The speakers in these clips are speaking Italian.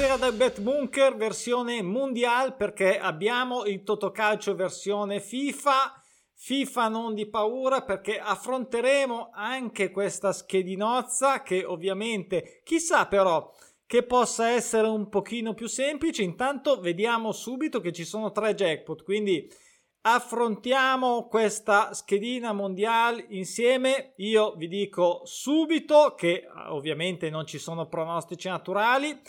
Buonasera dal Bet Bunker versione mondiale perché abbiamo il Totocalcio versione FIFA. FIFA non di paura perché affronteremo anche questa schedinozza che ovviamente chissà però che possa essere un pochino più semplice. Intanto vediamo subito che ci sono tre jackpot, quindi affrontiamo questa schedina mondiale insieme. Io vi dico subito che ovviamente non ci sono pronostici naturali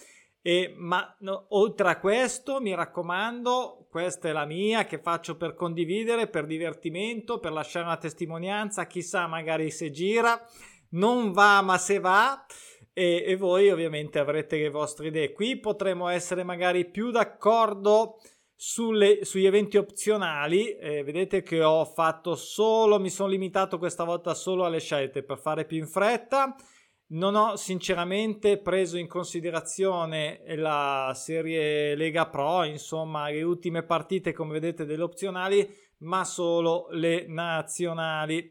e, ma no, oltre a questo, mi raccomando, questa è la mia che faccio per condividere, per divertimento, per lasciare una testimonianza, chissà magari se gira, non va ma se va. E, e voi ovviamente avrete le vostre idee. Qui potremo essere magari più d'accordo sulle, sugli eventi opzionali. Eh, vedete che ho fatto solo, mi sono limitato questa volta solo alle scelte per fare più in fretta. Non ho sinceramente preso in considerazione la serie Lega Pro, insomma, le ultime partite, come vedete, delle opzionali, ma solo le nazionali.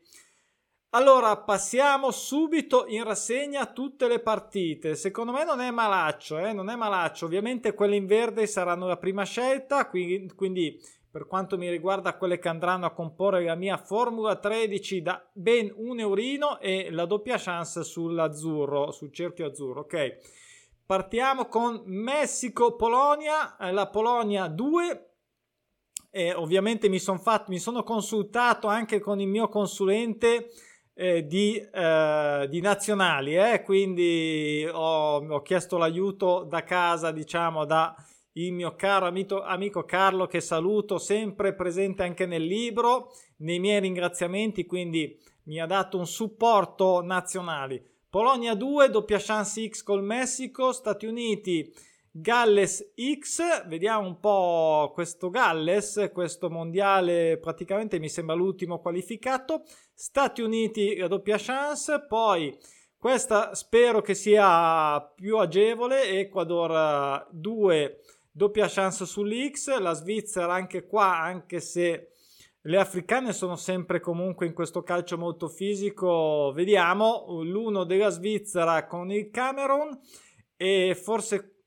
Allora, passiamo subito in rassegna tutte le partite. Secondo me non è malaccio, eh? non è malaccio. Ovviamente quelle in verde saranno la prima scelta, quindi, per quanto mi riguarda quelle che andranno a comporre la mia Formula 13 da ben un eurino e la doppia chance sull'azzurro, sul cerchio azzurro, ok? Partiamo con Messico-Polonia, eh, la Polonia 2 e ovviamente mi, son fatto, mi sono consultato anche con il mio consulente eh, di, eh, di, nazionali, eh? quindi ho, ho, chiesto l'aiuto da casa, diciamo, da il mio caro amico, amico Carlo che saluto, sempre presente anche nel libro, nei miei ringraziamenti, quindi mi ha dato un supporto nazionale. Polonia 2, doppia chance X col Messico, Stati Uniti, Galles X, vediamo un po' questo Galles, questo mondiale praticamente mi sembra l'ultimo qualificato, Stati Uniti la doppia chance, poi questa spero che sia più agevole, Ecuador 2 doppia chance sull'X, la Svizzera anche qua, anche se le africane sono sempre comunque in questo calcio molto fisico, vediamo l'uno della Svizzera con il Camerun e forse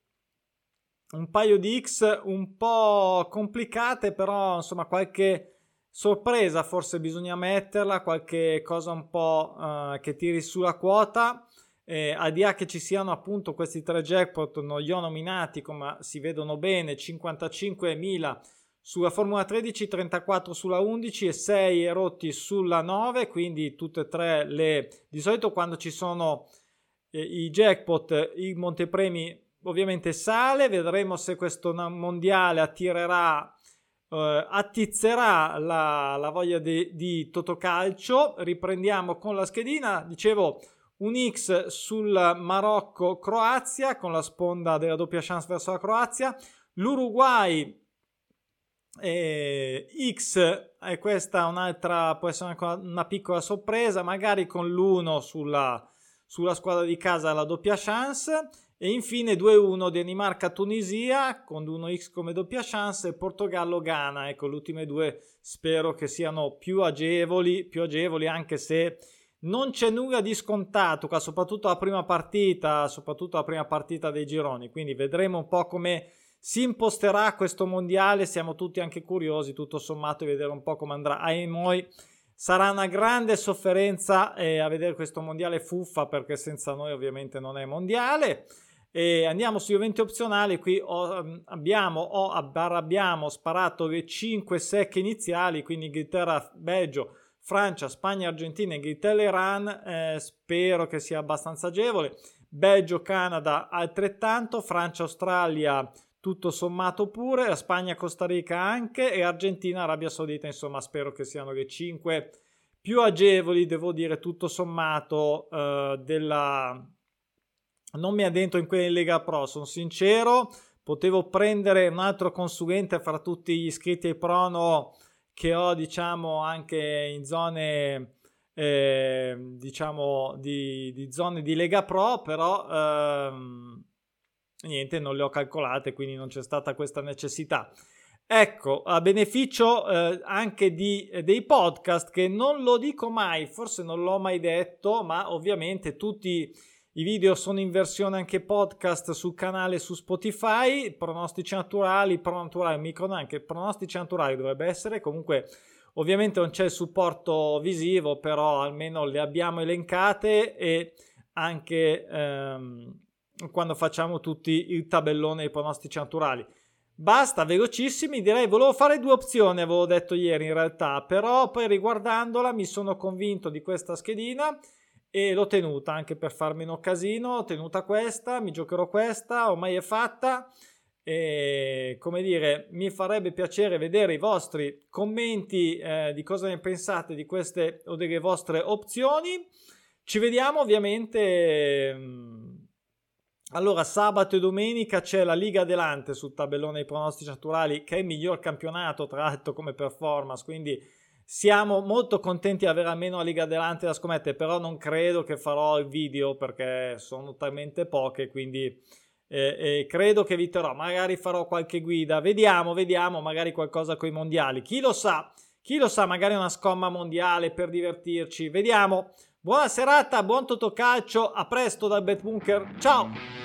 un paio di X un po' complicate, però insomma qualche sorpresa forse bisogna metterla, qualche cosa un po' uh, che tiri sulla quota. Eh, al di là che ci siano appunto questi tre jackpot non li ho nominati come si vedono bene 55.000 sulla Formula 13 34 sulla 11 e 6 rotti sulla 9 quindi tutte e tre le di solito quando ci sono eh, i jackpot i montepremi ovviamente sale vedremo se questo mondiale attirerà Uh, attizzerà la, la voglia di, di Totocalcio. Riprendiamo con la schedina. Dicevo, un X sul Marocco-Croazia con la sponda della doppia chance verso la Croazia, l'Uruguay eh, X e questa un'altra può essere una piccola sorpresa, magari con l'1 sulla, sulla squadra di casa la doppia chance e infine 2-1 Danimarca-Tunisia con 1x come doppia chance e Portogallo-Ghana. Ecco, le ultime due spero che siano più agevoli, più agevoli anche se non c'è nulla di scontato qua, soprattutto la prima partita, soprattutto la prima partita dei gironi, quindi vedremo un po' come si imposterà questo mondiale, siamo tutti anche curiosi tutto sommato di vedere un po' come andrà. Ai noi sarà una grande sofferenza eh, a vedere questo mondiale fuffa perché senza noi ovviamente non è mondiale. E andiamo sugli eventi opzionali, qui ho, mm, abbiamo, ho, abbiamo sparato le 5 secche iniziali, quindi Inghilterra, Belgio, Francia, Spagna, Argentina, Inghilterra, Iran, eh, spero che sia abbastanza agevole. Belgio, Canada altrettanto, Francia, Australia tutto sommato pure, Spagna, Costa Rica anche e Argentina, Arabia Saudita, insomma spero che siano le 5 più agevoli, devo dire tutto sommato eh, della... Non mi addentro in quelle Lega Pro, sono sincero, potevo prendere un altro consulente fra tutti gli iscritti ai Prono che ho diciamo anche in zone eh, diciamo di, di, zone di Lega Pro però ehm, niente non le ho calcolate quindi non c'è stata questa necessità. Ecco a beneficio eh, anche di, dei podcast che non lo dico mai forse non l'ho mai detto ma ovviamente tutti I video sono in versione anche podcast sul canale su Spotify, pronostici naturali, pro naturali, micro anche pronostici naturali dovrebbe essere, comunque ovviamente non c'è il supporto visivo, però almeno le abbiamo elencate e anche ehm, quando facciamo tutti il tabellone dei pronostici naturali. Basta, velocissimi, direi, volevo fare due opzioni, avevo detto ieri in realtà, però poi riguardandola mi sono convinto di questa schedina e l'ho tenuta anche per farmi un casino, ho tenuta questa, mi giocherò questa, ormai è fatta e come dire, mi farebbe piacere vedere i vostri commenti eh, di cosa ne pensate di queste o delle vostre opzioni. Ci vediamo ovviamente mm, allora, sabato e domenica c'è la Liga Adelante sul tabellone dei pronostici naturali, che è il miglior campionato tra l'altro come performance, quindi siamo molto contenti di avere almeno la Liga Adelante da scommettere, però non credo che farò il video perché sono talmente poche, quindi eh, eh, credo che eviterò, magari farò qualche guida, vediamo, vediamo, magari qualcosa con i mondiali, chi lo sa, chi lo sa, magari una scomma mondiale per divertirci, vediamo. Buona serata, buon Totocalcio, a presto dal Bet Bunker, ciao!